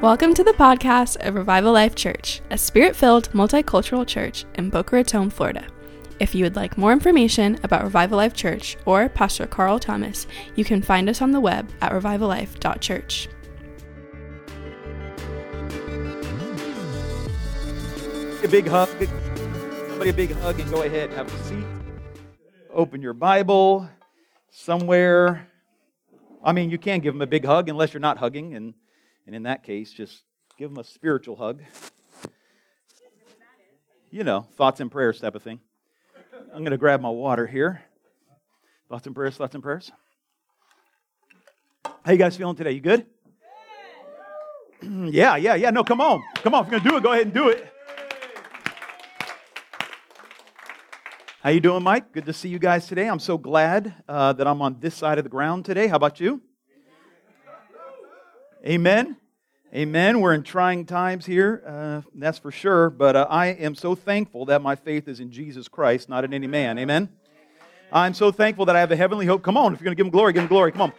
Welcome to the podcast of Revival Life Church, a spirit filled multicultural church in Boca Raton, Florida. If you would like more information about Revival Life Church or Pastor Carl Thomas, you can find us on the web at revivallife.church. A big hug. Somebody a big hug and go ahead and have a seat. Open your Bible somewhere. I mean, you can give them a big hug unless you're not hugging, and, and in that case, just give them a spiritual hug. You know, thoughts and prayers type of thing. I'm going to grab my water here. Thoughts and prayers, thoughts and prayers. How you guys feeling today? You good? yeah, yeah, yeah. No, come on. Come on. If you're going to do it, go ahead and do it. How you doing, Mike? Good to see you guys today. I'm so glad uh, that I'm on this side of the ground today. How about you? Amen. Amen. We're in trying times here, uh, that's for sure. But uh, I am so thankful that my faith is in Jesus Christ, not in any man. Amen. I'm so thankful that I have a heavenly hope. Come on, if you're going to give him glory, give him glory. Come on.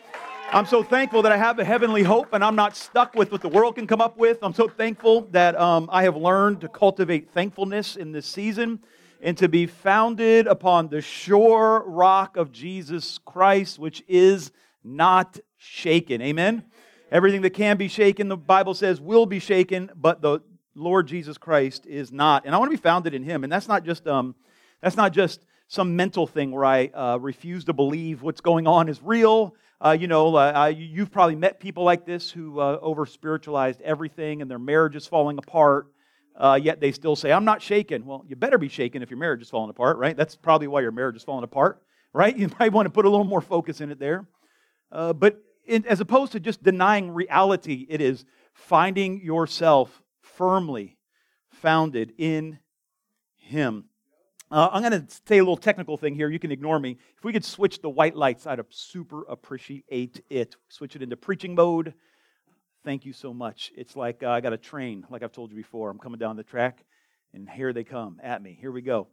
I'm so thankful that I have a heavenly hope and I'm not stuck with what the world can come up with. I'm so thankful that um, I have learned to cultivate thankfulness in this season and to be founded upon the sure rock of Jesus Christ, which is not shaken. Amen? Everything that can be shaken, the Bible says, will be shaken, but the Lord Jesus Christ is not. And I want to be founded in Him. And that's not just, um, that's not just some mental thing where I uh, refuse to believe what's going on is real. Uh, you know, uh, you've probably met people like this who uh, over spiritualized everything and their marriage is falling apart uh, yet they still say, I'm not shaken. Well, you better be shaken if your marriage is falling apart, right? That's probably why your marriage is falling apart, right? You might want to put a little more focus in it there. Uh, but in, as opposed to just denying reality, it is finding yourself firmly founded in Him. Uh, I'm going to say a little technical thing here. You can ignore me. If we could switch the white lights, I'd super appreciate it. Switch it into preaching mode. Thank you so much. It's like uh, I got a train, like I've told you before. I'm coming down the track, and here they come at me. Here we go.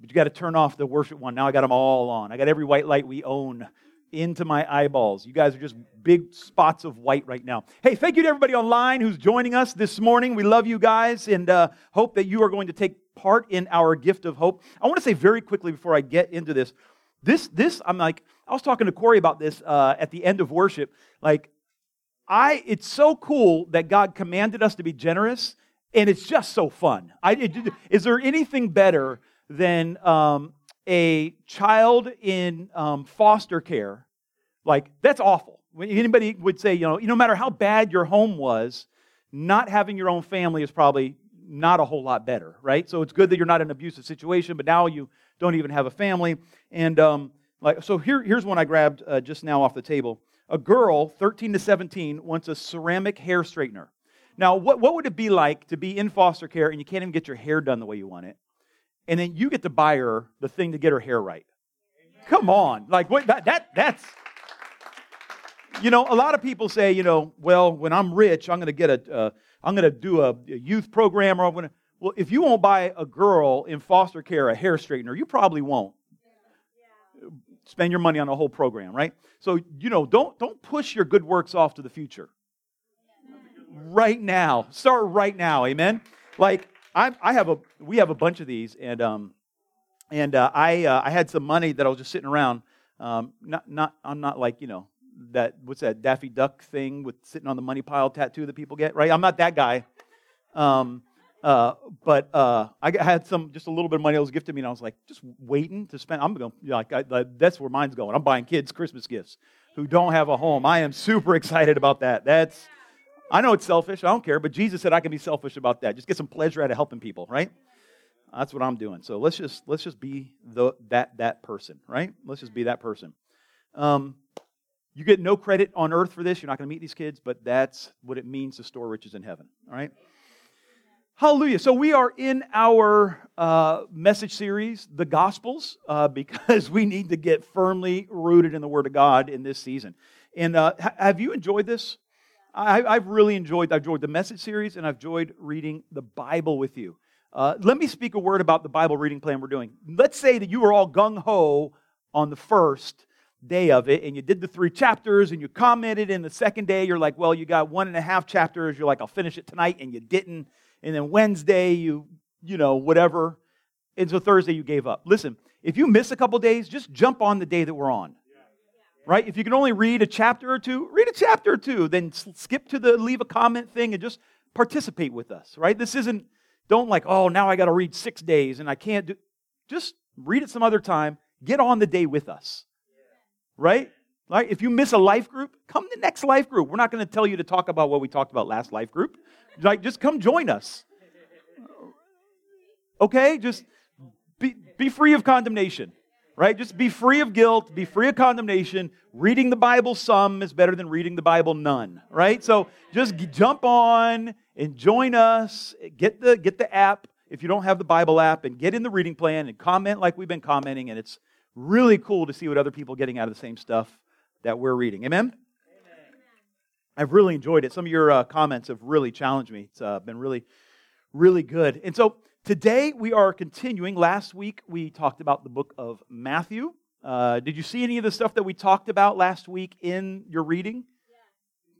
But you got to turn off the worship one. Now I got them all on. I got every white light we own into my eyeballs. You guys are just big spots of white right now. Hey, thank you to everybody online who's joining us this morning. We love you guys and uh, hope that you are going to take part in our gift of hope. I want to say very quickly before I get into this. This, this, I'm like, I was talking to Corey about this uh, at the end of worship. Like, I, it's so cool that God commanded us to be generous, and it's just so fun. I, it, is there anything better than um, a child in um, foster care? Like, that's awful. Anybody would say, you know, no matter how bad your home was, not having your own family is probably not a whole lot better, right? So it's good that you're not in an abusive situation, but now you don't even have a family. And um, like, so here, here's one I grabbed uh, just now off the table a girl, 13 to 17, wants a ceramic hair straightener. Now, what, what would it be like to be in foster care and you can't even get your hair done the way you want it? And then you get to buy her the thing to get her hair right. Come on. Like, what, that, that, that's, you know, a lot of people say, you know, well, when I'm rich, I'm going to get a, uh, I'm going to do a, a, youth program or I'm going to, well, if you won't buy a girl in foster care a hair straightener, you probably won't spend your money on a whole program, right? So, you know, don't, don't push your good works off to the future. Right now. Start right now, amen? Like, I, I have a, we have a bunch of these, and, um, and uh, I, uh, I had some money that I was just sitting around. Um, not, not, I'm not like, you know, that, what's that, Daffy Duck thing with sitting on the money pile tattoo that people get, right? I'm not that guy. Um, uh, but uh, I had some just a little bit of money that was gifted me, and I was like, just waiting to spend. I'm going, you know, like, I, that's where mine's going. I'm buying kids Christmas gifts who don't have a home. I am super excited about that. That's, I know it's selfish. I don't care, but Jesus said I can be selfish about that. Just get some pleasure out of helping people, right? That's what I'm doing. So let's just let's just be the that that person, right? Let's just be that person. Um, you get no credit on earth for this. You're not going to meet these kids, but that's what it means to store riches in heaven. All right. Hallelujah. So we are in our uh, message series, The Gospels, uh, because we need to get firmly rooted in the Word of God in this season. And uh, have you enjoyed this? I, have really enjoyed. I've enjoyed the message series, and I've enjoyed reading the Bible with you. Uh, let me speak a word about the Bible reading plan we're doing. Let's say that you were all gung ho on the first, day of it and you did the three chapters and you commented in the second day you're like well you got one and a half chapters you're like i'll finish it tonight and you didn't and then wednesday you you know whatever and so thursday you gave up listen if you miss a couple days just jump on the day that we're on right if you can only read a chapter or two read a chapter or two then skip to the leave a comment thing and just participate with us right this isn't don't like oh now i got to read six days and i can't do just read it some other time get on the day with us right? Right? if you miss a life group, come to the next life group. We're not going to tell you to talk about what we talked about last life group. Like just come join us. Okay? Just be, be free of condemnation. Right? Just be free of guilt, be free of condemnation. Reading the Bible some is better than reading the Bible none, right? So just jump on and join us. Get the get the app if you don't have the Bible app and get in the reading plan and comment like we've been commenting and it's really cool to see what other people are getting out of the same stuff that we're reading. Amen? Amen. I've really enjoyed it. Some of your uh, comments have really challenged me. It's uh, been really, really good. And so today we are continuing. Last week we talked about the book of Matthew. Uh, did you see any of the stuff that we talked about last week in your reading?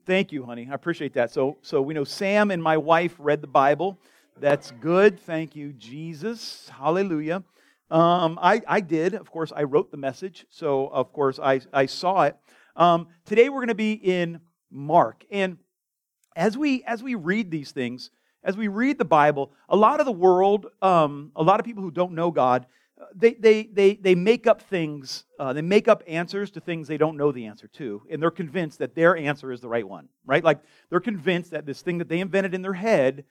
Thank you, honey. I appreciate that. So, so we know Sam and my wife read the Bible. That's good. Thank you, Jesus. Hallelujah. Um, I, I did. Of course, I wrote the message, so of course I, I saw it. Um, today we're going to be in Mark. And as we, as we read these things, as we read the Bible, a lot of the world, um, a lot of people who don't know God, uh, they, they, they, they make up things, uh, they make up answers to things they don't know the answer to, and they're convinced that their answer is the right one, right? Like they're convinced that this thing that they invented in their head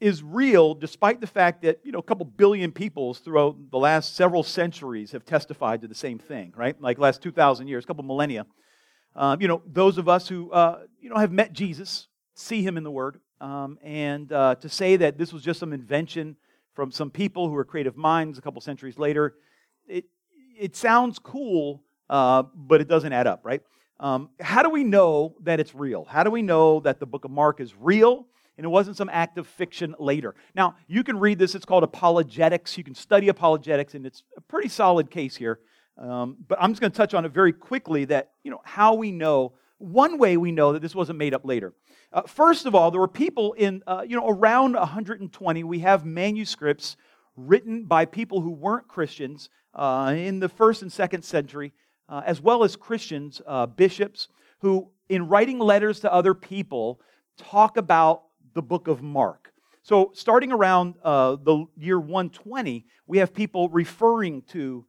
is real despite the fact that you know a couple billion people throughout the last several centuries have testified to the same thing right like last 2000 years a couple millennia um, you know those of us who uh, you know have met jesus see him in the word um, and uh, to say that this was just some invention from some people who were creative minds a couple centuries later it, it sounds cool uh, but it doesn't add up right um, how do we know that it's real how do we know that the book of mark is real and it wasn't some act of fiction later. Now, you can read this, it's called apologetics. You can study apologetics, and it's a pretty solid case here. Um, but I'm just going to touch on it very quickly that, you know, how we know, one way we know that this wasn't made up later. Uh, first of all, there were people in, uh, you know, around 120, we have manuscripts written by people who weren't Christians uh, in the first and second century, uh, as well as Christians, uh, bishops, who, in writing letters to other people, talk about the book of Mark. So, starting around uh, the year 120, we have people referring to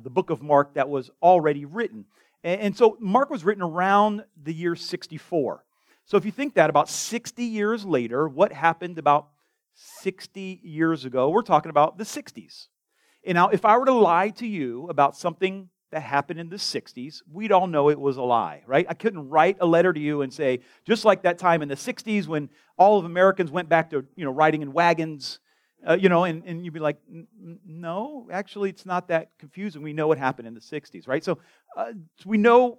the book of Mark that was already written. And, so, Mark was written around the year 64. So, if you think that about 60 years later, what happened about 60 years ago? We're talking about the 60s. And now, if I were to lie to you about something that happened in the 60s, we'd all know it was a lie, right? I couldn't write a letter to you and say, just like that time in the 60s when all of Americans went back to, you know, riding in wagons, uh, you know, and, and you'd be like, no, actually, it's not that confusing. We know what happened in the 60s, right? So uh, we know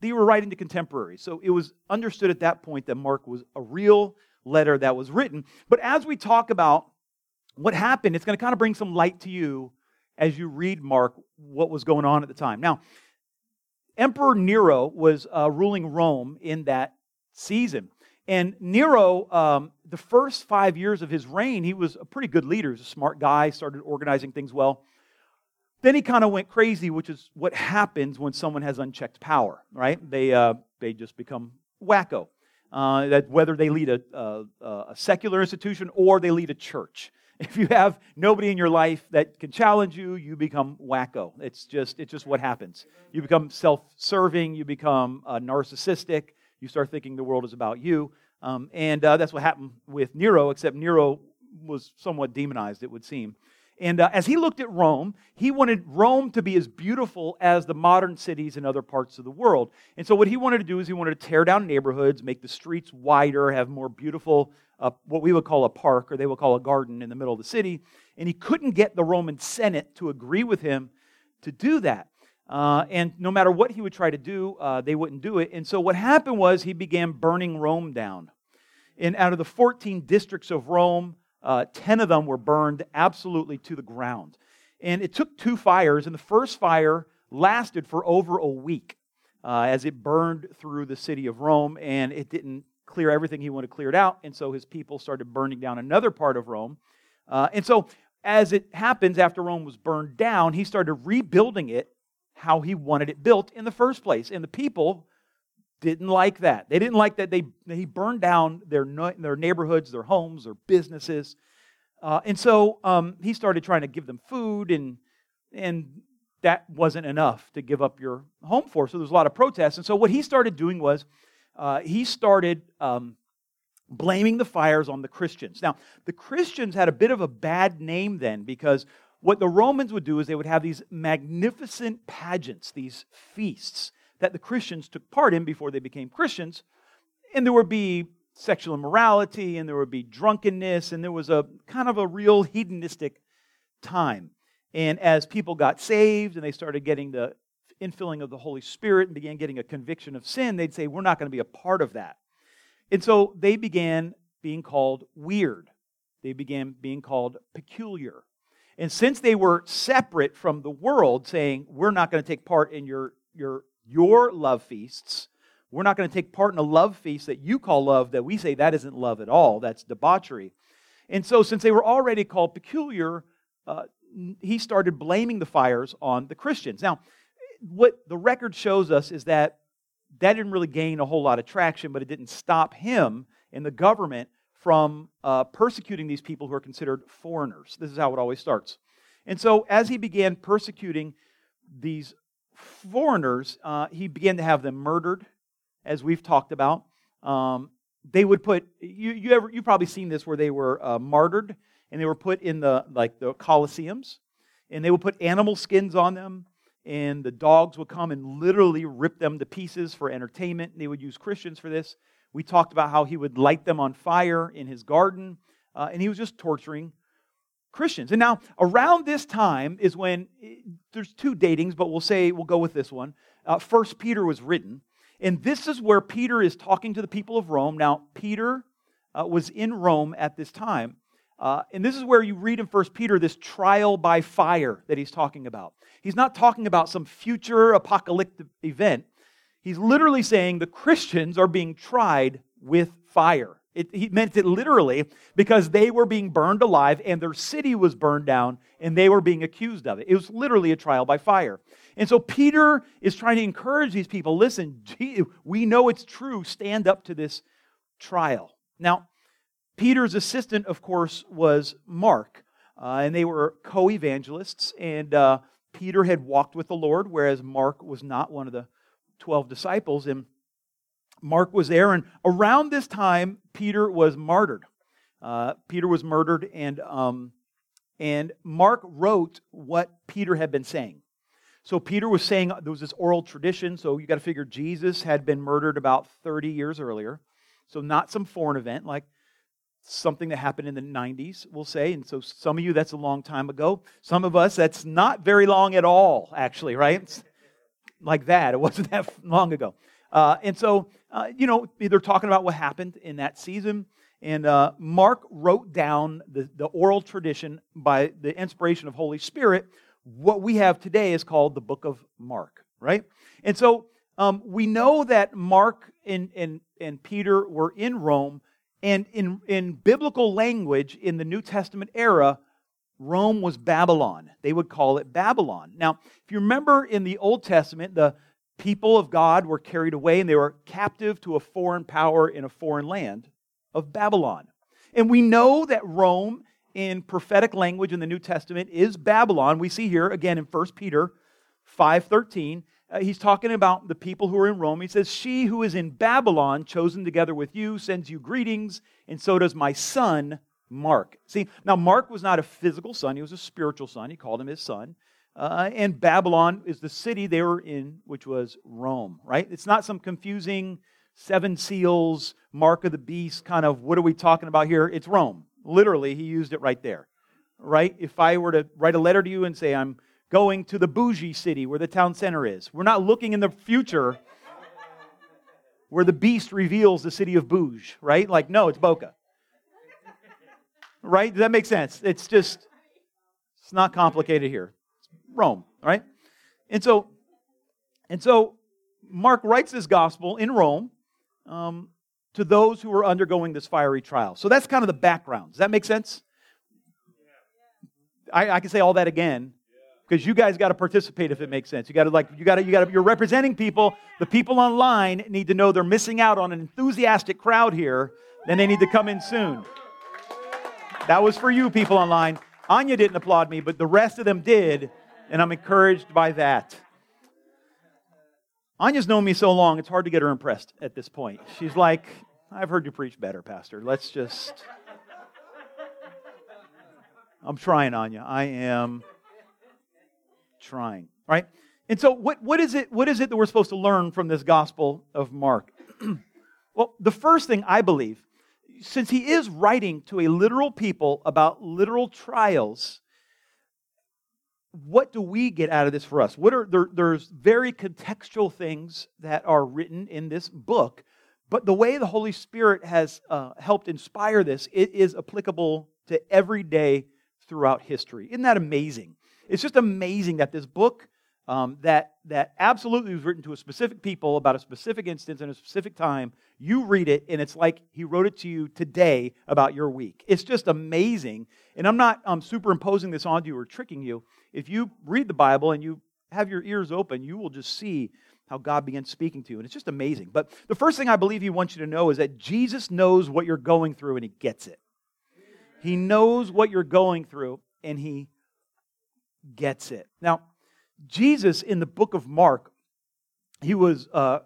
they were writing to contemporaries. So it was understood at that point that Mark was a real letter that was written. But as we talk about what happened, it's going to kind of bring some light to you as you read Mark what was going on at the time. Now, Emperor Nero was uh, ruling Rome in that season. And Nero, um, the first five years of his reign, he was a pretty good leader. He was a smart guy, started organizing things well. Then he kind of went crazy, which is what happens when someone has unchecked power, right? They, uh, they just become wacko. Uh, that whether they lead a, a, a secular institution or they lead a church. If you have nobody in your life that can challenge you, you become wacko. It's just, it's just what happens. You become self serving, you become uh, narcissistic, you start thinking the world is about you. Um, and uh, that's what happened with Nero, except Nero was somewhat demonized, it would seem. And uh, as he looked at Rome, he wanted Rome to be as beautiful as the modern cities in other parts of the world. And so, what he wanted to do is he wanted to tear down neighborhoods, make the streets wider, have more beautiful a, what we would call a park, or they would call a garden in the middle of the city. And he couldn't get the Roman Senate to agree with him to do that. Uh, and no matter what he would try to do, uh, they wouldn't do it. And so what happened was he began burning Rome down. And out of the 14 districts of Rome, uh, 10 of them were burned absolutely to the ground. And it took two fires. And the first fire lasted for over a week uh, as it burned through the city of Rome, and it didn't clear everything he wanted cleared out, and so his people started burning down another part of Rome. Uh, and so, as it happens, after Rome was burned down, he started rebuilding it how he wanted it built in the first place. And the people didn't like that. They didn't like that they, he burned down their, their neighborhoods, their homes, their businesses. Uh, and so um, he started trying to give them food, and, and that wasn't enough to give up your home for. So there was a lot of protests. And so what he started doing was uh, he started um, blaming the fires on the Christians. Now, the Christians had a bit of a bad name then because what the Romans would do is they would have these magnificent pageants, these feasts that the Christians took part in before they became Christians. And there would be sexual immorality, and there would be drunkenness, and there was a kind of a real hedonistic time. And as people got saved and they started getting the infilling of the Holy Spirit and began getting a conviction of sin, they'd say, We're not going to be a part of that. And so they began being called weird. They began being called peculiar. And since they were separate from the world, saying, We're not going to take part in your, your, your love feasts, we're not going to take part in a love feast that you call love, that we say that isn't love at all, that's debauchery. And so, since they were already called peculiar, uh, he started blaming the fires on the Christians. Now, what the record shows us is that that didn't really gain a whole lot of traction, but it didn't stop him and the government from uh, persecuting these people who are considered foreigners. This is how it always starts. And so, as he began persecuting these foreigners, uh, he began to have them murdered, as we've talked about. Um, they would put you you ever you probably seen this where they were uh, martyred and they were put in the like the colosseums, and they would put animal skins on them and the dogs would come and literally rip them to pieces for entertainment. They would use Christians for this. We talked about how he would light them on fire in his garden, uh, and he was just torturing Christians. And now, around this time is when there's two datings, but we'll say we'll go with this one. Uh, First Peter was written, and this is where Peter is talking to the people of Rome. Now, Peter uh, was in Rome at this time, uh, and this is where you read in First Peter this trial by fire that he's talking about. He's not talking about some future apocalyptic event. He's literally saying the Christians are being tried with fire. It, he meant it literally because they were being burned alive and their city was burned down and they were being accused of it. It was literally a trial by fire. And so Peter is trying to encourage these people listen, we know it's true. Stand up to this trial. Now, Peter's assistant, of course, was Mark, uh, and they were co evangelists. And uh, Peter had walked with the Lord, whereas Mark was not one of the 12 disciples. And Mark was there. And around this time, Peter was martyred. Uh, Peter was murdered, and, um, and Mark wrote what Peter had been saying. So Peter was saying there was this oral tradition. So you got to figure Jesus had been murdered about 30 years earlier. So not some foreign event like something that happened in the 90s, we'll say. And so some of you, that's a long time ago. Some of us, that's not very long at all, actually, right? Like that. It wasn't that long ago. Uh, and so, uh, you know, they're talking about what happened in that season. And uh, Mark wrote down the, the oral tradition by the inspiration of Holy Spirit. What we have today is called the book of Mark, right? And so um, we know that Mark and, and, and Peter were in Rome and in, in biblical language, in the New Testament era, Rome was Babylon. They would call it Babylon. Now, if you remember in the Old Testament, the people of God were carried away and they were captive to a foreign power in a foreign land of Babylon. And we know that Rome, in prophetic language in the New Testament, is Babylon. We see here again in 1 Peter 5:13 uh, he's talking about the people who are in Rome. He says, She who is in Babylon, chosen together with you, sends you greetings, and so does my son, Mark. See, now Mark was not a physical son, he was a spiritual son. He called him his son. Uh, and Babylon is the city they were in, which was Rome, right? It's not some confusing seven seals, mark of the beast kind of what are we talking about here? It's Rome. Literally, he used it right there, right? If I were to write a letter to you and say, I'm going to the bougie city where the town center is. We're not looking in the future where the beast reveals the city of Bouge, right? Like, no, it's Boca. Right? Does that make sense? It's just, it's not complicated here. It's Rome, right? And so And so Mark writes this gospel in Rome um, to those who are undergoing this fiery trial. So that's kind of the background. Does that make sense? I, I can say all that again because you guys got to participate if it makes sense. You got to like you got to you got to you're representing people. The people online need to know they're missing out on an enthusiastic crowd here, and they need to come in soon. That was for you people online. Anya didn't applaud me, but the rest of them did, and I'm encouraged by that. Anya's known me so long, it's hard to get her impressed at this point. She's like, I've heard you preach better, Pastor. Let's just. I'm trying, Anya. I am trying. Right? And so what, what is it what is it that we're supposed to learn from this gospel of Mark? well, the first thing I believe, since he is writing to a literal people about literal trials, what do we get out of this for us? What are there, there's very contextual things that are written in this book, but the way the Holy Spirit has uh, helped inspire this, it is applicable to every day throughout history. Isn't that amazing? It's just amazing that this book um, that, that absolutely was written to a specific people about a specific instance in a specific time, you read it and it's like he wrote it to you today about your week. It's just amazing. And I'm not um, superimposing this onto you or tricking you. If you read the Bible and you have your ears open, you will just see how God begins speaking to you. And it's just amazing. But the first thing I believe he wants you to know is that Jesus knows what you're going through and he gets it. He knows what you're going through and he gets it. Now, Jesus in the book of Mark, he was, uh,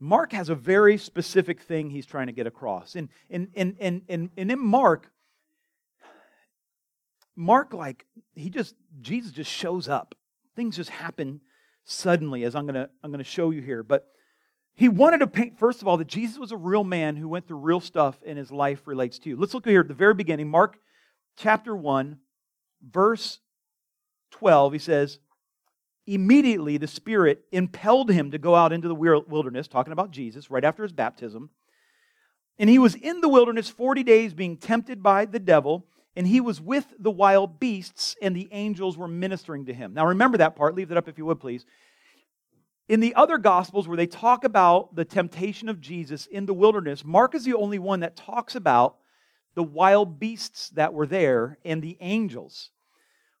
Mark has a very specific thing he's trying to get across. And, and, and, and, and, and in Mark, Mark, like, he just, Jesus just shows up. Things just happen suddenly, as I'm going to I'm going to show you here. But he wanted to paint, first of all, that Jesus was a real man who went through real stuff and his life relates to you. Let's look here at the very beginning, Mark chapter 1, verse 12. He says, Immediately the Spirit impelled him to go out into the wilderness, talking about Jesus, right after his baptism. And he was in the wilderness 40 days being tempted by the devil, and he was with the wild beasts, and the angels were ministering to him. Now remember that part, leave that up if you would, please. In the other Gospels, where they talk about the temptation of Jesus in the wilderness, Mark is the only one that talks about the wild beasts that were there and the angels.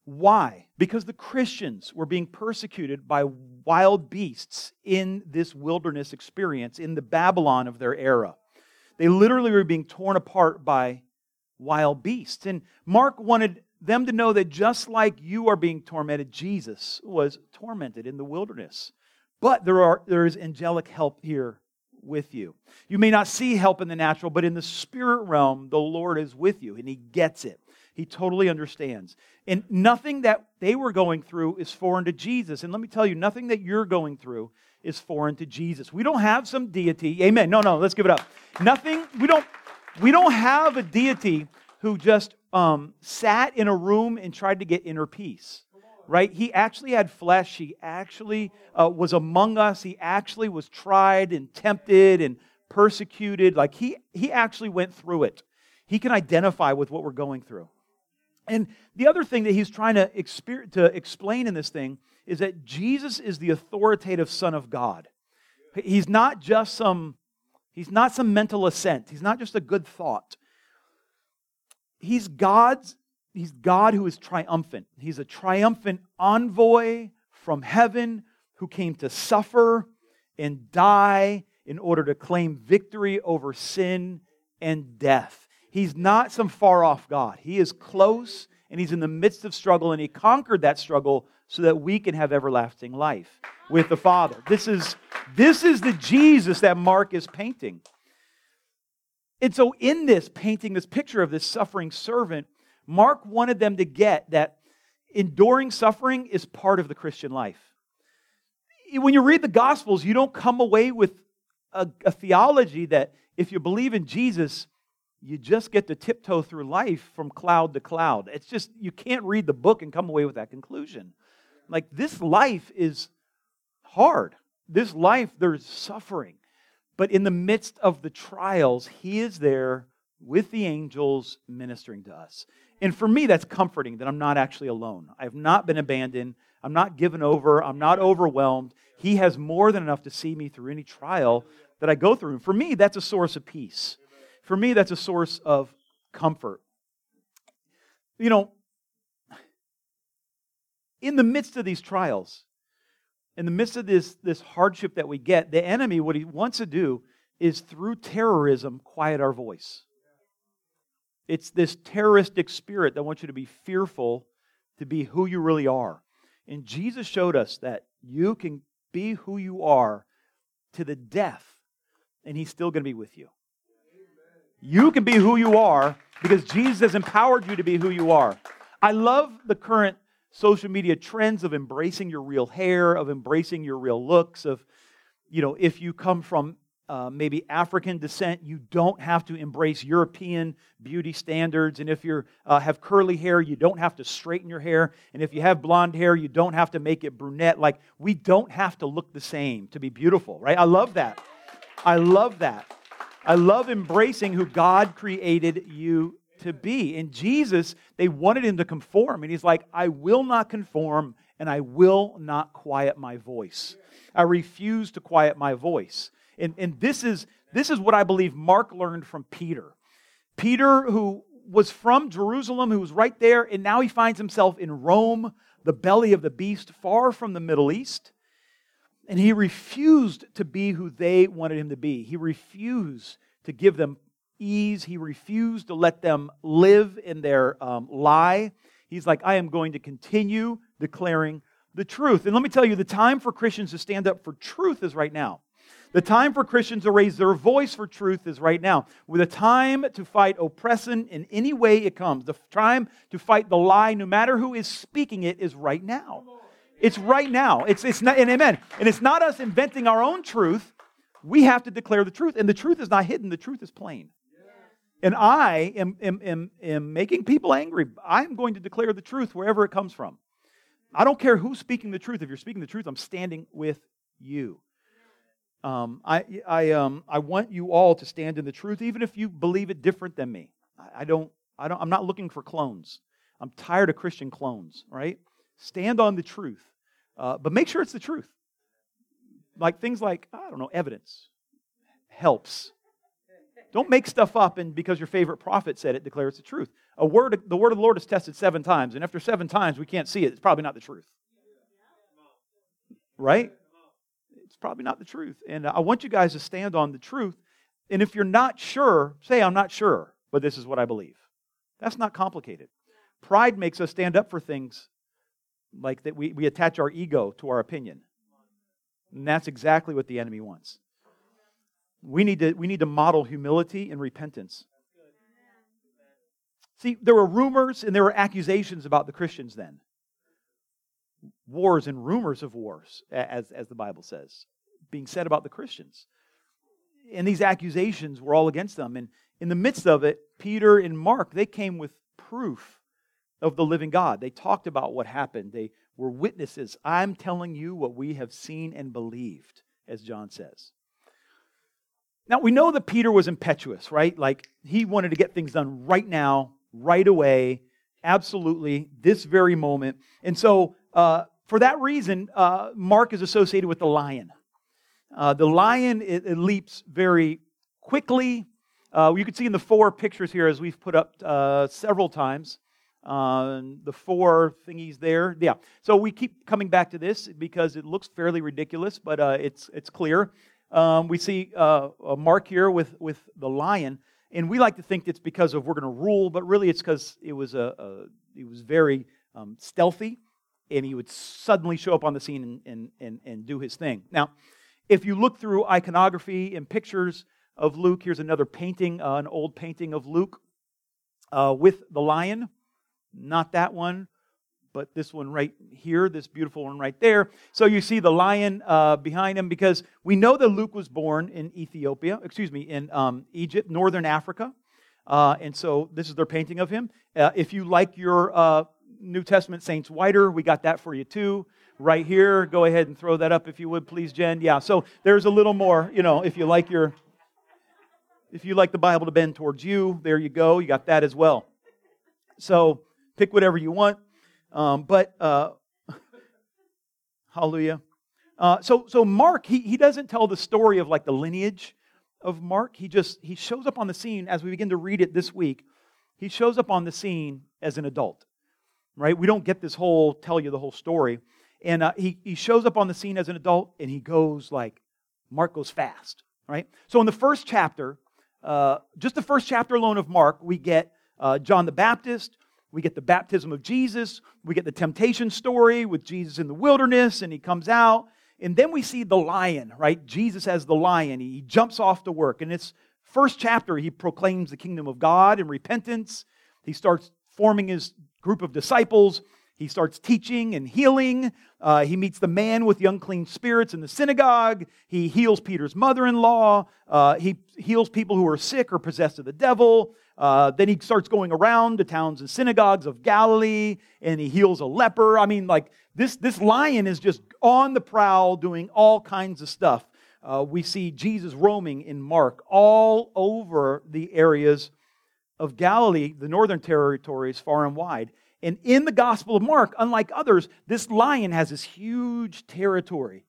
Why? Because the Christians were being persecuted by wild beasts in this wilderness experience, in the Babylon of their era. They literally were being torn apart by wild beasts. And Mark wanted them to know that just like you are being tormented, Jesus was tormented in the wilderness. But there, are, there is angelic help here with you. You may not see help in the natural, but in the spirit realm, the Lord is with you, and He gets it. He totally understands. And nothing that they were going through is foreign to Jesus. And let me tell you, nothing that you're going through is foreign to Jesus. We don't have some deity. Amen. No, no, let's give it up. Nothing, we don't, we don't have a deity who just um, sat in a room and tried to get inner peace right? He actually had flesh. He actually uh, was among us. He actually was tried and tempted and persecuted. Like he, he actually went through it. He can identify with what we're going through. And the other thing that he's trying to, exper- to explain in this thing is that Jesus is the authoritative Son of God. He's not just some, he's not some mental assent. He's not just a good thought. He's God's he's God who is triumphant. He's a triumphant envoy from heaven who came to suffer and die in order to claim victory over sin and death. He's not some far off God. He is close and he's in the midst of struggle and he conquered that struggle so that we can have everlasting life with the Father. This is, this is the Jesus that Mark is painting. And so, in this painting, this picture of this suffering servant, Mark wanted them to get that enduring suffering is part of the Christian life. When you read the Gospels, you don't come away with a, a theology that if you believe in Jesus, you just get to tiptoe through life from cloud to cloud. It's just, you can't read the book and come away with that conclusion. Like, this life is hard. This life, there's suffering. But in the midst of the trials, He is there with the angels ministering to us. And for me, that's comforting that I'm not actually alone. I have not been abandoned. I'm not given over. I'm not overwhelmed. He has more than enough to see me through any trial that I go through. And for me, that's a source of peace. For me, that's a source of comfort. You know, in the midst of these trials, in the midst of this, this hardship that we get, the enemy, what he wants to do is through terrorism, quiet our voice. It's this terroristic spirit that wants you to be fearful to be who you really are. And Jesus showed us that you can be who you are to the death, and He's still going to be with you. You can be who you are because Jesus has empowered you to be who you are. I love the current social media trends of embracing your real hair, of embracing your real looks, of, you know, if you come from uh, maybe African descent, you don't have to embrace European beauty standards. And if you uh, have curly hair, you don't have to straighten your hair. And if you have blonde hair, you don't have to make it brunette. Like, we don't have to look the same to be beautiful, right? I love that. I love that. I love embracing who God created you to be. In Jesus, they wanted him to conform. And he's like, I will not conform and I will not quiet my voice. I refuse to quiet my voice. And, and this, is, this is what I believe Mark learned from Peter. Peter, who was from Jerusalem, who was right there, and now he finds himself in Rome, the belly of the beast, far from the Middle East. And he refused to be who they wanted him to be. He refused to give them ease. He refused to let them live in their um, lie. He's like, I am going to continue declaring the truth. And let me tell you, the time for Christians to stand up for truth is right now. The time for Christians to raise their voice for truth is right now. With a time to fight oppression in any way it comes. The time to fight the lie, no matter who is speaking it, is right now. It's right now. It's, it's not, and amen. And it's not us inventing our own truth. We have to declare the truth. And the truth is not hidden, the truth is plain. And I am, am, am, am making people angry. I'm going to declare the truth wherever it comes from. I don't care who's speaking the truth. If you're speaking the truth, I'm standing with you. Um, I, I, um, I want you all to stand in the truth, even if you believe it different than me. I, I don't, I don't, I'm not looking for clones. I'm tired of Christian clones, right? Stand on the truth, uh, but make sure it's the truth. Like things like, I don't know, evidence helps. Don't make stuff up and because your favorite prophet said it, declare it's the truth. A word, the word of the Lord is tested seven times, and after seven times we can't see it. It's probably not the truth. Right? It's probably not the truth. And I want you guys to stand on the truth. And if you're not sure, say, I'm not sure, but this is what I believe. That's not complicated. Pride makes us stand up for things like that we, we attach our ego to our opinion. And that's exactly what the enemy wants. We need to, we need to model humility and repentance. See, there were rumors and there were accusations about the Christians then wars and rumors of wars, as, as the Bible says, being said about the Christians. And these accusations were all against them. And in the midst of it, Peter and Mark, they came with proof of the living God. They talked about what happened. They were witnesses. I'm telling you what we have seen and believed, as John says. Now, we know that Peter was impetuous, right? Like, he wanted to get things done right now, right away, absolutely, this very moment. And so, uh, for that reason, uh, Mark is associated with the lion. Uh, the lion it, it, leaps very quickly. Uh, you can see in the four pictures here, as we've put up uh, several times, uh, the four thingies there. Yeah. So we keep coming back to this because it looks fairly ridiculous, but it's it's clear. Um, we see a mark here with with the lion, and we like to think it's because of we're going to rule, but really it's because it was a, a it was very um, stealthy and he would suddenly show up on the scene and, and, and, and do his thing. Now, if you look through iconography and pictures of Luke, here's another painting, uh, an old painting of Luke uh, with the lion. Not that one, but this one right here, this beautiful one right there. So you see the lion uh, behind him because we know that Luke was born in Ethiopia, excuse me, in um, Egypt, northern Africa. Uh, and so this is their painting of him. Uh, if you like your uh, New Testament saints whiter. We got that for you too. Right here. Go ahead and throw that up if you would, please, Jen. Yeah, so there's a little more, you know, if you like your if you like the Bible to bend towards you, there you go. You got that as well. So pick whatever you want. Um, but uh, Hallelujah. Uh, so, so Mark, he, he doesn't tell the story of like the lineage of Mark. He just he shows up on the scene as we begin to read it this week. He shows up on the scene as an adult, right? We don't get this whole tell you the whole story, and uh, he he shows up on the scene as an adult, and he goes like Mark goes fast, right? So in the first chapter, uh, just the first chapter alone of Mark, we get uh, John the Baptist. We get the baptism of Jesus. We get the temptation story with Jesus in the wilderness, and he comes out. And then we see the lion, right? Jesus as the lion. He jumps off to work. And it's first chapter, he proclaims the kingdom of God and repentance. He starts forming his group of disciples. He starts teaching and healing. Uh, he meets the man with the unclean spirits in the synagogue. He heals Peter's mother in law. Uh, he heals people who are sick or possessed of the devil. Uh, then he starts going around the towns and synagogues of Galilee and he heals a leper. I mean, like, this, this lion is just on the prowl doing all kinds of stuff. Uh, we see Jesus roaming in Mark all over the areas of Galilee, the northern territories, far and wide. And in the Gospel of Mark, unlike others, this lion has this huge territory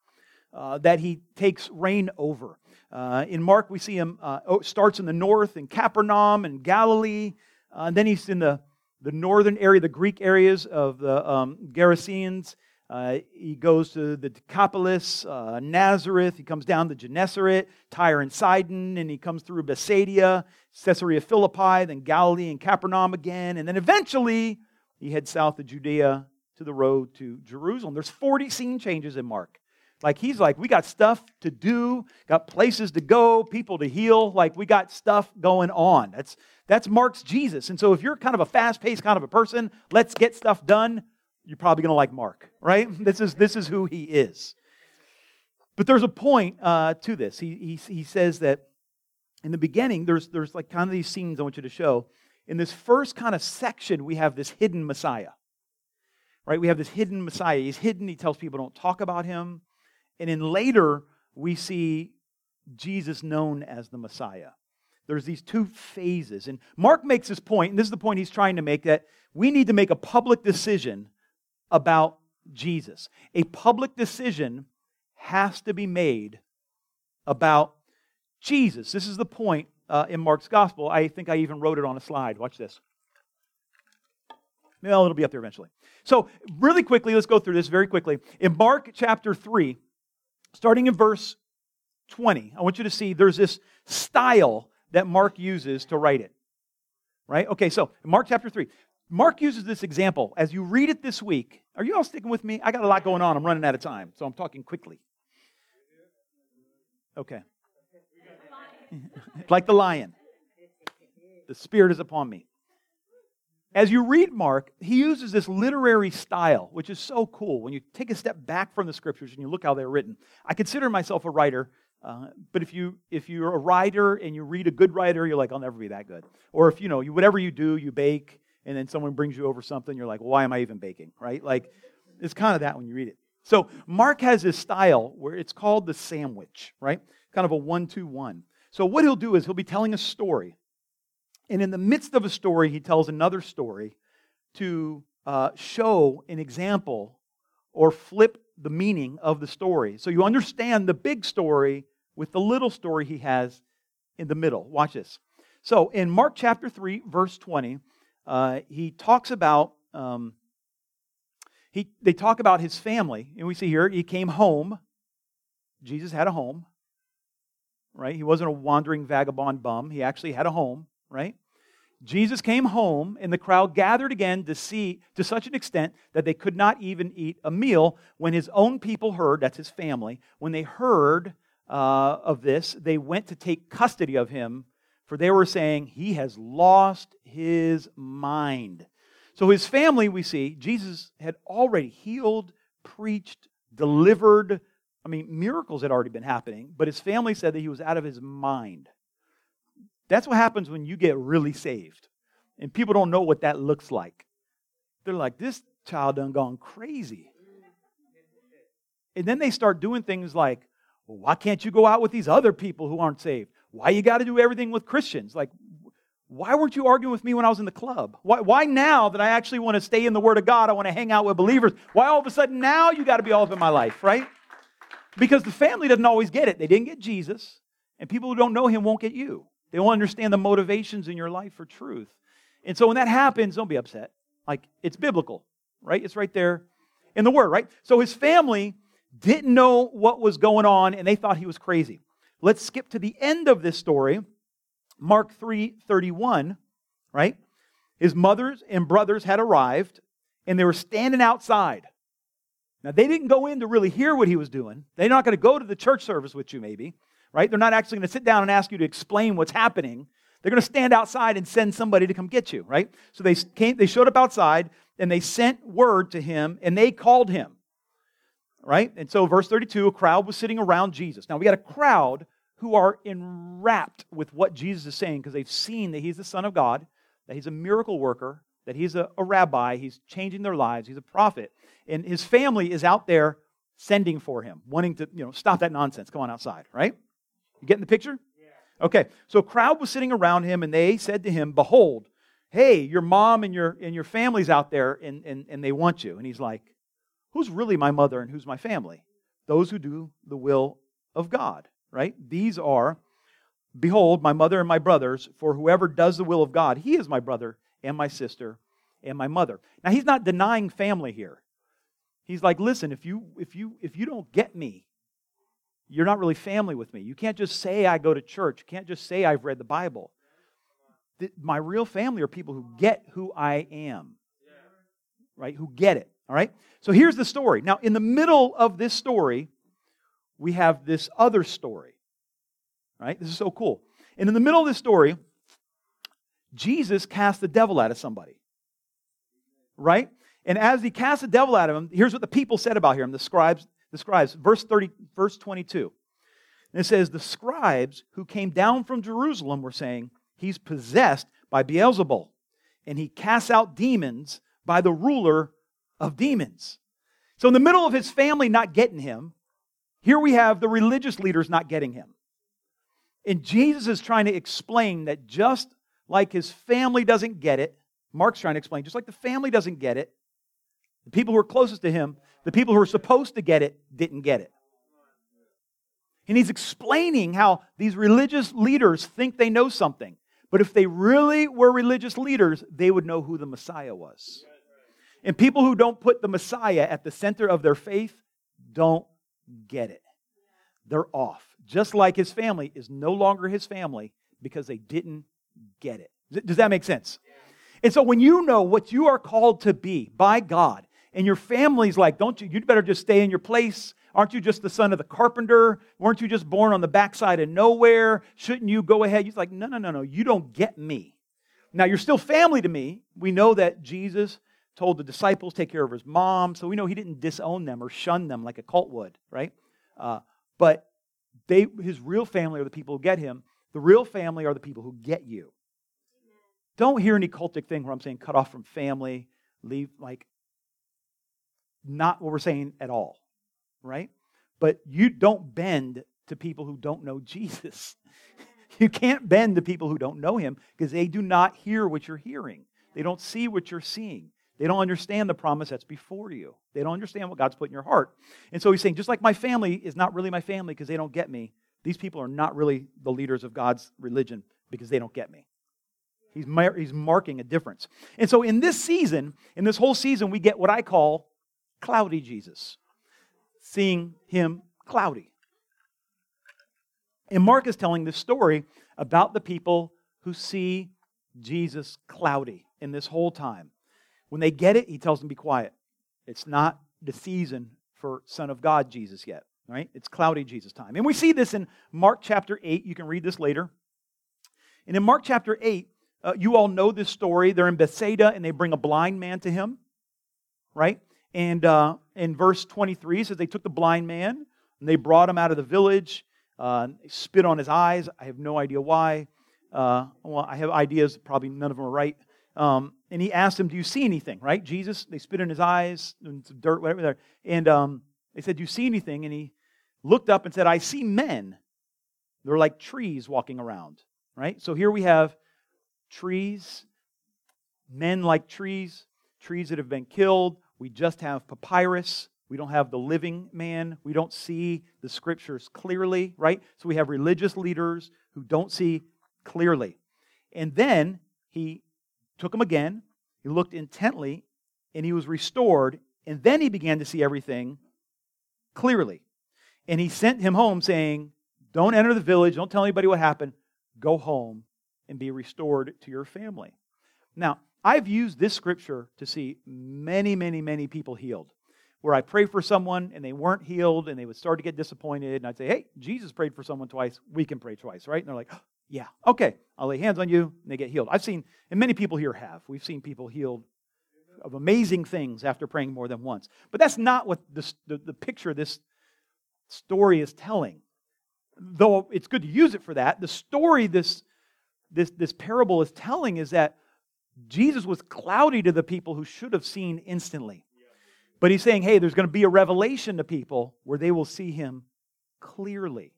uh, that he takes reign over. Uh, in Mark, we see him uh, starts in the north in Capernaum and Galilee, uh, and then he's in the the northern area, the Greek areas of the um, Gerasenes. Uh, he goes to the Decapolis, uh, Nazareth. He comes down to Gennesaret, Tyre and Sidon, and he comes through Bethsaida, Caesarea Philippi, then Galilee and Capernaum again. And then eventually he heads south of Judea to the road to Jerusalem. There's 40 scene changes in Mark. Like he's like, we got stuff to do, got places to go, people to heal. Like we got stuff going on. That's that's Mark's Jesus. And so if you're kind of a fast-paced kind of a person, let's get stuff done, you're probably to like Mark, right? This is this is who he is. But there's a point uh, to this. He, he he says that in the beginning, there's there's like kind of these scenes I want you to show. In this first kind of section, we have this hidden Messiah. Right? We have this hidden Messiah. He's hidden. He tells people don't talk about him. And in later, we see Jesus known as the Messiah. There's these two phases. And Mark makes this point, and this is the point he's trying to make that we need to make a public decision about Jesus. A public decision has to be made about Jesus. This is the point uh, in Mark's gospel. I think I even wrote it on a slide. Watch this. Well, it'll be up there eventually. So, really quickly, let's go through this very quickly. In Mark chapter 3, starting in verse 20, I want you to see there's this style that Mark uses to write it. Right? Okay, so Mark chapter 3. Mark uses this example. As you read it this week, are you all sticking with me? I got a lot going on. I'm running out of time, so I'm talking quickly. Okay. like the lion. The Spirit is upon me. As you read Mark, he uses this literary style, which is so cool. When you take a step back from the scriptures and you look how they're written, I consider myself a writer, uh, but if you if you're a writer and you read a good writer, you're like, I'll never be that good. Or if you know, you, whatever you do, you bake, and then someone brings you over something, you're like, why am I even baking? Right? Like, it's kind of that when you read it. So Mark has this style where it's called the sandwich, right? Kind of a one-two-one. So what he'll do is he'll be telling a story and in the midst of a story, he tells another story to uh, show an example or flip the meaning of the story. So you understand the big story with the little story he has in the middle. Watch this. So in Mark chapter 3, verse 20, uh, he talks about. Um, he, they talk about his family, and we see here he came home. Jesus had a home, right? He wasn't a wandering vagabond bum. He actually had a home right? Jesus came home, and the crowd gathered again to see to such an extent that they could not even eat a meal. When his own people heard, that's his family, when they heard uh, of this, they went to take custody of him, for they were saying, He has lost his mind. So his family, we see, Jesus had already healed, preached, delivered. I mean, miracles had already been happening, but his family said that he was out of his mind. That's what happens when you get really saved. And people don't know what that looks like. They're like, this child done gone crazy. And then they start doing things like, well, why can't you go out with these other people who aren't saved? Why you got to do everything with Christians? Like, why weren't you arguing with me when I was in the club? Why, why now that I actually want to stay in the Word of God, I want to hang out with believers? Why all of a sudden now you got to be all up in my life, right? Because the family doesn't always get it. They didn't get Jesus, and people who don't know Him won't get you. They won't understand the motivations in your life for truth. And so when that happens, don't be upset. Like, it's biblical, right? It's right there in the Word, right? So his family didn't know what was going on, and they thought he was crazy. Let's skip to the end of this story Mark 3 31, right? His mothers and brothers had arrived and they were standing outside. Now, they didn't go in to really hear what he was doing. They're not going to go to the church service with you, maybe, right? They're not actually going to sit down and ask you to explain what's happening. They're going to stand outside and send somebody to come get you, right? So they came, they showed up outside and they sent word to him and they called him, right? And so, verse 32, a crowd was sitting around Jesus. Now, we got a crowd who are enwrapped with what Jesus is saying because they've seen that he's the Son of God, that he's a miracle worker, that he's a, a, rabbi, he's changing their lives, he's a prophet. And his family is out there sending for him, wanting to, you know, stop that nonsense. Come on outside, right? You getting the picture? Yeah. Okay, so a crowd was sitting around him and they said to him, Behold, hey, your mom and your and your family's out there and, and, and they want you. And he's like, Who's really my mother and who's my family? Those who do the will of God right? These are, behold, my mother and my brothers, for whoever does the will of God, he is my brother and my sister and my mother. Now he's not denying family here. He's like, listen, if you if you if you don't get me, you're not really family with me. You can't just say I go to church. You can't just say I've read the Bible. My real family are people who get who I am. Right? Who get it. All right? So here's the story. Now, in the middle of this story, we have this other story. Right? This is so cool. And in the middle of this story, Jesus cast the devil out of somebody. Right? And as he cast the devil out of him, here's what the people said about him, the scribes, the scribes, verse 30, verse 22. And it says, The scribes who came down from Jerusalem were saying, He's possessed by Beelzebul, and he casts out demons by the ruler of demons. So, in the middle of his family not getting him, here we have the religious leaders not getting him. And Jesus is trying to explain that just like his family doesn't get it, Mark's trying to explain, just like the family doesn't get it, the people who are closest to him, the people who are supposed to get it, didn't get it. And he's explaining how these religious leaders think they know something. But if they really were religious leaders, they would know who the Messiah was. And people who don't put the Messiah at the center of their faith don't get it. They're off. Just like his family is no longer his family because they didn't get it. Does that make sense? And so when you know what you are called to be by God, and your family's like, don't you, you'd better just stay in your place. Aren't you just the son of the carpenter? Weren't you just born on the backside of nowhere? Shouldn't you go ahead? He's like, no, no, no, no, you don't get me. Now, you're still family to me. We know that Jesus told the disciples take care of his mom. So we know he didn't disown them or shun them like a cult would, right? Uh, but they, his real family are the people who get him. The real family are the people who get you. Don't hear any cultic thing where I'm saying cut off from family, leave, like, not what we're saying at all, right? But you don't bend to people who don't know Jesus. you can't bend to people who don't know him because they do not hear what you're hearing. They don't see what you're seeing. They don't understand the promise that's before you. They don't understand what God's put in your heart. And so he's saying, just like my family is not really my family because they don't get me, these people are not really the leaders of God's religion because they don't get me. He's, mar- he's marking a difference. And so in this season, in this whole season, we get what I call cloudy Jesus, seeing him cloudy. And Mark is telling this story about the people who see Jesus cloudy in this whole time. When they get it, he tells them, be quiet. It's not the season for Son of God Jesus yet, right? It's cloudy Jesus time. And we see this in Mark chapter 8. You can read this later. And in Mark chapter 8, uh, you all know this story. They're in Bethsaida and they bring a blind man to him, right? And uh, in verse 23, it says they took the blind man and they brought him out of the village, uh, spit on his eyes. I have no idea why. Uh, well, I have ideas, probably none of them are right. Um, and he asked him, Do you see anything? Right? Jesus, they spit in his eyes and some dirt, whatever there. And um, they said, Do you see anything? And he looked up and said, I see men. They're like trees walking around. Right? So here we have trees, men like trees, trees that have been killed. We just have papyrus. We don't have the living man. We don't see the scriptures clearly, right? So we have religious leaders who don't see clearly. And then he took him again. He looked intently and he was restored. And then he began to see everything clearly. And he sent him home saying, Don't enter the village. Don't tell anybody what happened. Go home and be restored to your family. Now, I've used this scripture to see many, many, many people healed. Where I pray for someone and they weren't healed and they would start to get disappointed, and I'd say, Hey, Jesus prayed for someone twice. We can pray twice, right? And they're like, oh, Yeah, okay, I'll lay hands on you and they get healed. I've seen, and many people here have, we've seen people healed of amazing things after praying more than once. But that's not what this, the, the picture this story is telling. Though it's good to use it for that, the story this, this, this parable is telling is that Jesus was cloudy to the people who should have seen instantly. But he's saying, hey, there's going to be a revelation to people where they will see him clearly.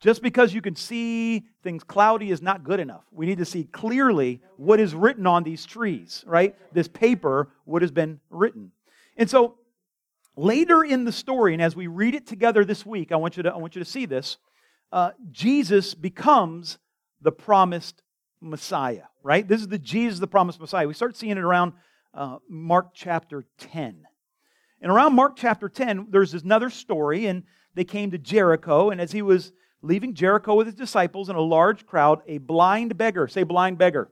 Just because you can see things cloudy is not good enough. We need to see clearly what is written on these trees, right? This paper, what has been written. And so later in the story, and as we read it together this week, I want you to, I want you to see this. Uh, Jesus becomes the promised Messiah, right? This is the Jesus, the promised Messiah. We start seeing it around uh, Mark chapter 10. And around Mark chapter 10, there's another story, and they came to Jericho, and as he was leaving Jericho with his disciples and a large crowd, a blind beggar, say blind beggar.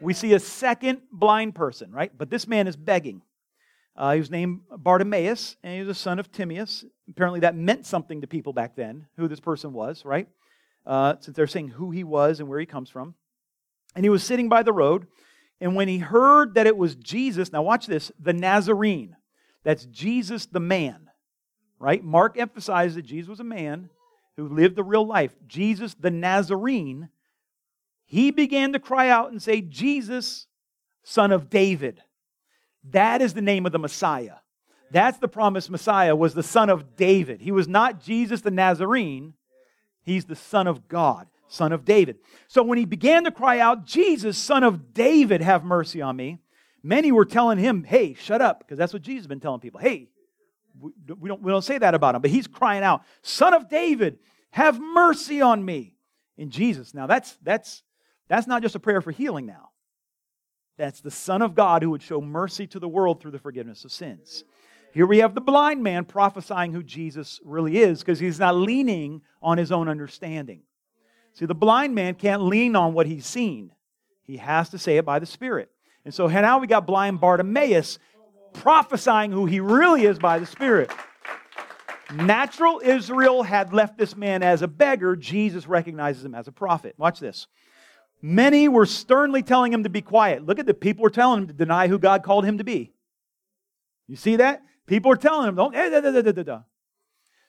We see a second blind person, right? But this man is begging. Uh, he was named Bartimaeus, and he was a son of Timaeus. Apparently, that meant something to people back then, who this person was, right? Uh, since they're saying who he was and where he comes from. And he was sitting by the road, and when he heard that it was Jesus, now watch this, the Nazarene, that's Jesus the man, right? Mark emphasized that Jesus was a man, who lived the real life, Jesus the Nazarene, he began to cry out and say, Jesus, son of David. That is the name of the Messiah. That's the promised Messiah, was the son of David. He was not Jesus the Nazarene, he's the son of God, son of David. So when he began to cry out, Jesus, son of David, have mercy on me, many were telling him, hey, shut up, because that's what Jesus has been telling people. Hey, we don't, we don't say that about him, but he's crying out, Son of David, have mercy on me. In Jesus. Now that's that's that's not just a prayer for healing now. That's the Son of God who would show mercy to the world through the forgiveness of sins. Here we have the blind man prophesying who Jesus really is because he's not leaning on his own understanding. See, the blind man can't lean on what he's seen, he has to say it by the Spirit. And so now we got blind Bartimaeus prophesying who he really is by the Spirit. Natural Israel had left this man as a beggar. Jesus recognizes him as a prophet. Watch this. Many were sternly telling him to be quiet. Look at the people were telling him to deny who God called him to be. You see that? People are telling him, don't, eh, da, da, da,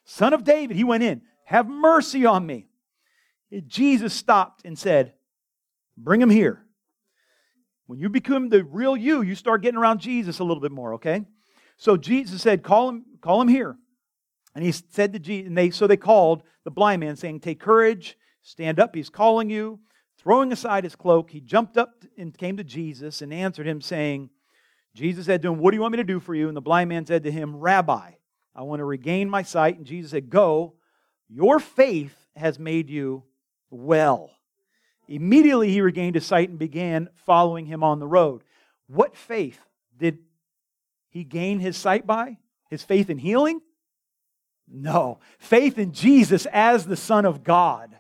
Son of David, he went in. Have mercy on me. Jesus stopped and said, Bring him here. When you become the real you, you start getting around Jesus a little bit more, okay? So Jesus said, Call him, call him here. And he said to Jesus, and they so they called the blind man, saying, Take courage, stand up, he's calling you. Throwing aside his cloak, he jumped up and came to Jesus and answered him, saying, Jesus said to him, What do you want me to do for you? And the blind man said to him, Rabbi, I want to regain my sight. And Jesus said, Go, your faith has made you well. Immediately he regained his sight and began following him on the road. What faith did he gain his sight by? His faith in healing? No. Faith in Jesus as the Son of God.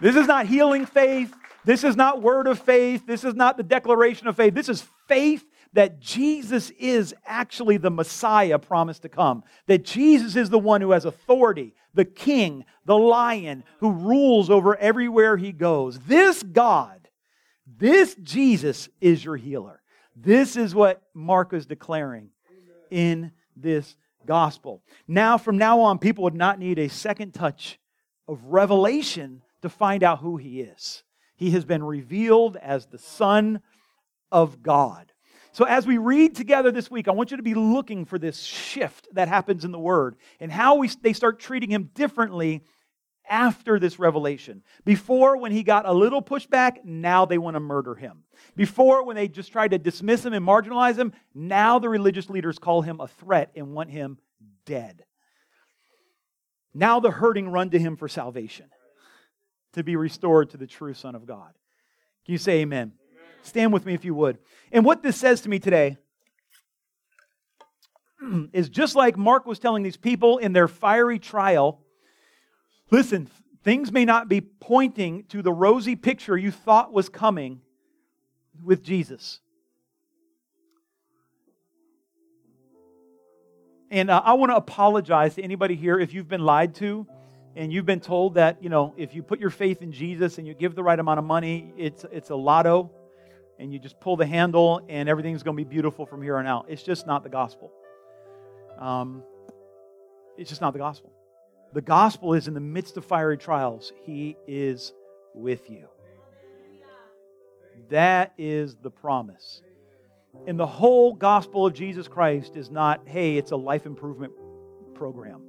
This is not healing faith. This is not word of faith. This is not the declaration of faith. This is faith that Jesus is actually the Messiah promised to come. That Jesus is the one who has authority, the king, the lion, who rules over everywhere he goes. This God, this Jesus is your healer. This is what Mark is declaring in this gospel. Now, from now on, people would not need a second touch of revelation to find out who he is. He has been revealed as the Son of God. So, as we read together this week, I want you to be looking for this shift that happens in the Word and how we, they start treating him differently after this revelation. Before, when he got a little pushback, now they want to murder him. Before, when they just tried to dismiss him and marginalize him, now the religious leaders call him a threat and want him dead. Now the hurting run to him for salvation, to be restored to the true Son of God. Can you say amen? amen? Stand with me if you would. And what this says to me today is just like Mark was telling these people in their fiery trial listen, things may not be pointing to the rosy picture you thought was coming with Jesus. And uh, I want to apologize to anybody here if you've been lied to and you've been told that, you know, if you put your faith in Jesus and you give the right amount of money, it's, it's a lotto and you just pull the handle and everything's going to be beautiful from here on out. It's just not the gospel. Um, it's just not the gospel. The gospel is in the midst of fiery trials, He is with you. That is the promise. And the whole gospel of Jesus Christ is not, hey, it's a life improvement program.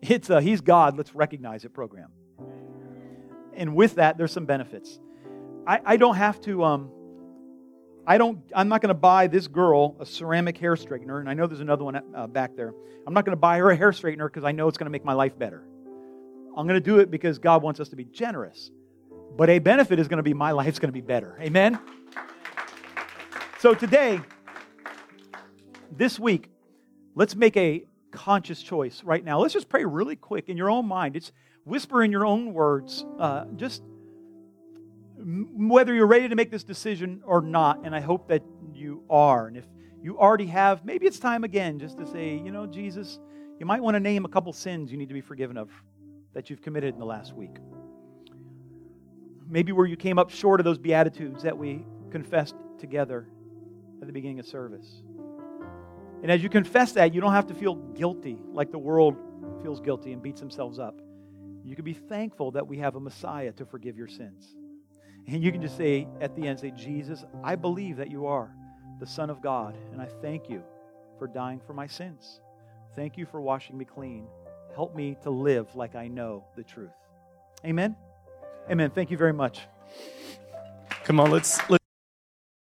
It's a He's God, let's recognize it program. And with that, there's some benefits. I, I don't have to, um, I don't, I'm not going to buy this girl a ceramic hair straightener, and I know there's another one uh, back there. I'm not going to buy her a hair straightener because I know it's going to make my life better. I'm going to do it because God wants us to be generous. But a benefit is going to be my life's going to be better. Amen? So today, this week, let's make a conscious choice right now. Let's just pray really quick in your own mind. It's whisper in your own words. Uh, just whether you're ready to make this decision or not, and I hope that you are. And if you already have, maybe it's time again just to say, you know, Jesus, you might want to name a couple sins you need to be forgiven of that you've committed in the last week. Maybe where you came up short of those Beatitudes that we confessed together at the beginning of service. And as you confess that, you don't have to feel guilty like the world feels guilty and beats themselves up. You can be thankful that we have a Messiah to forgive your sins. And you can just say at the end, say, Jesus, I believe that you are the Son of God, and I thank you for dying for my sins. Thank you for washing me clean. Help me to live like I know the truth. Amen. Amen. Thank you very much. Come on, let's. let's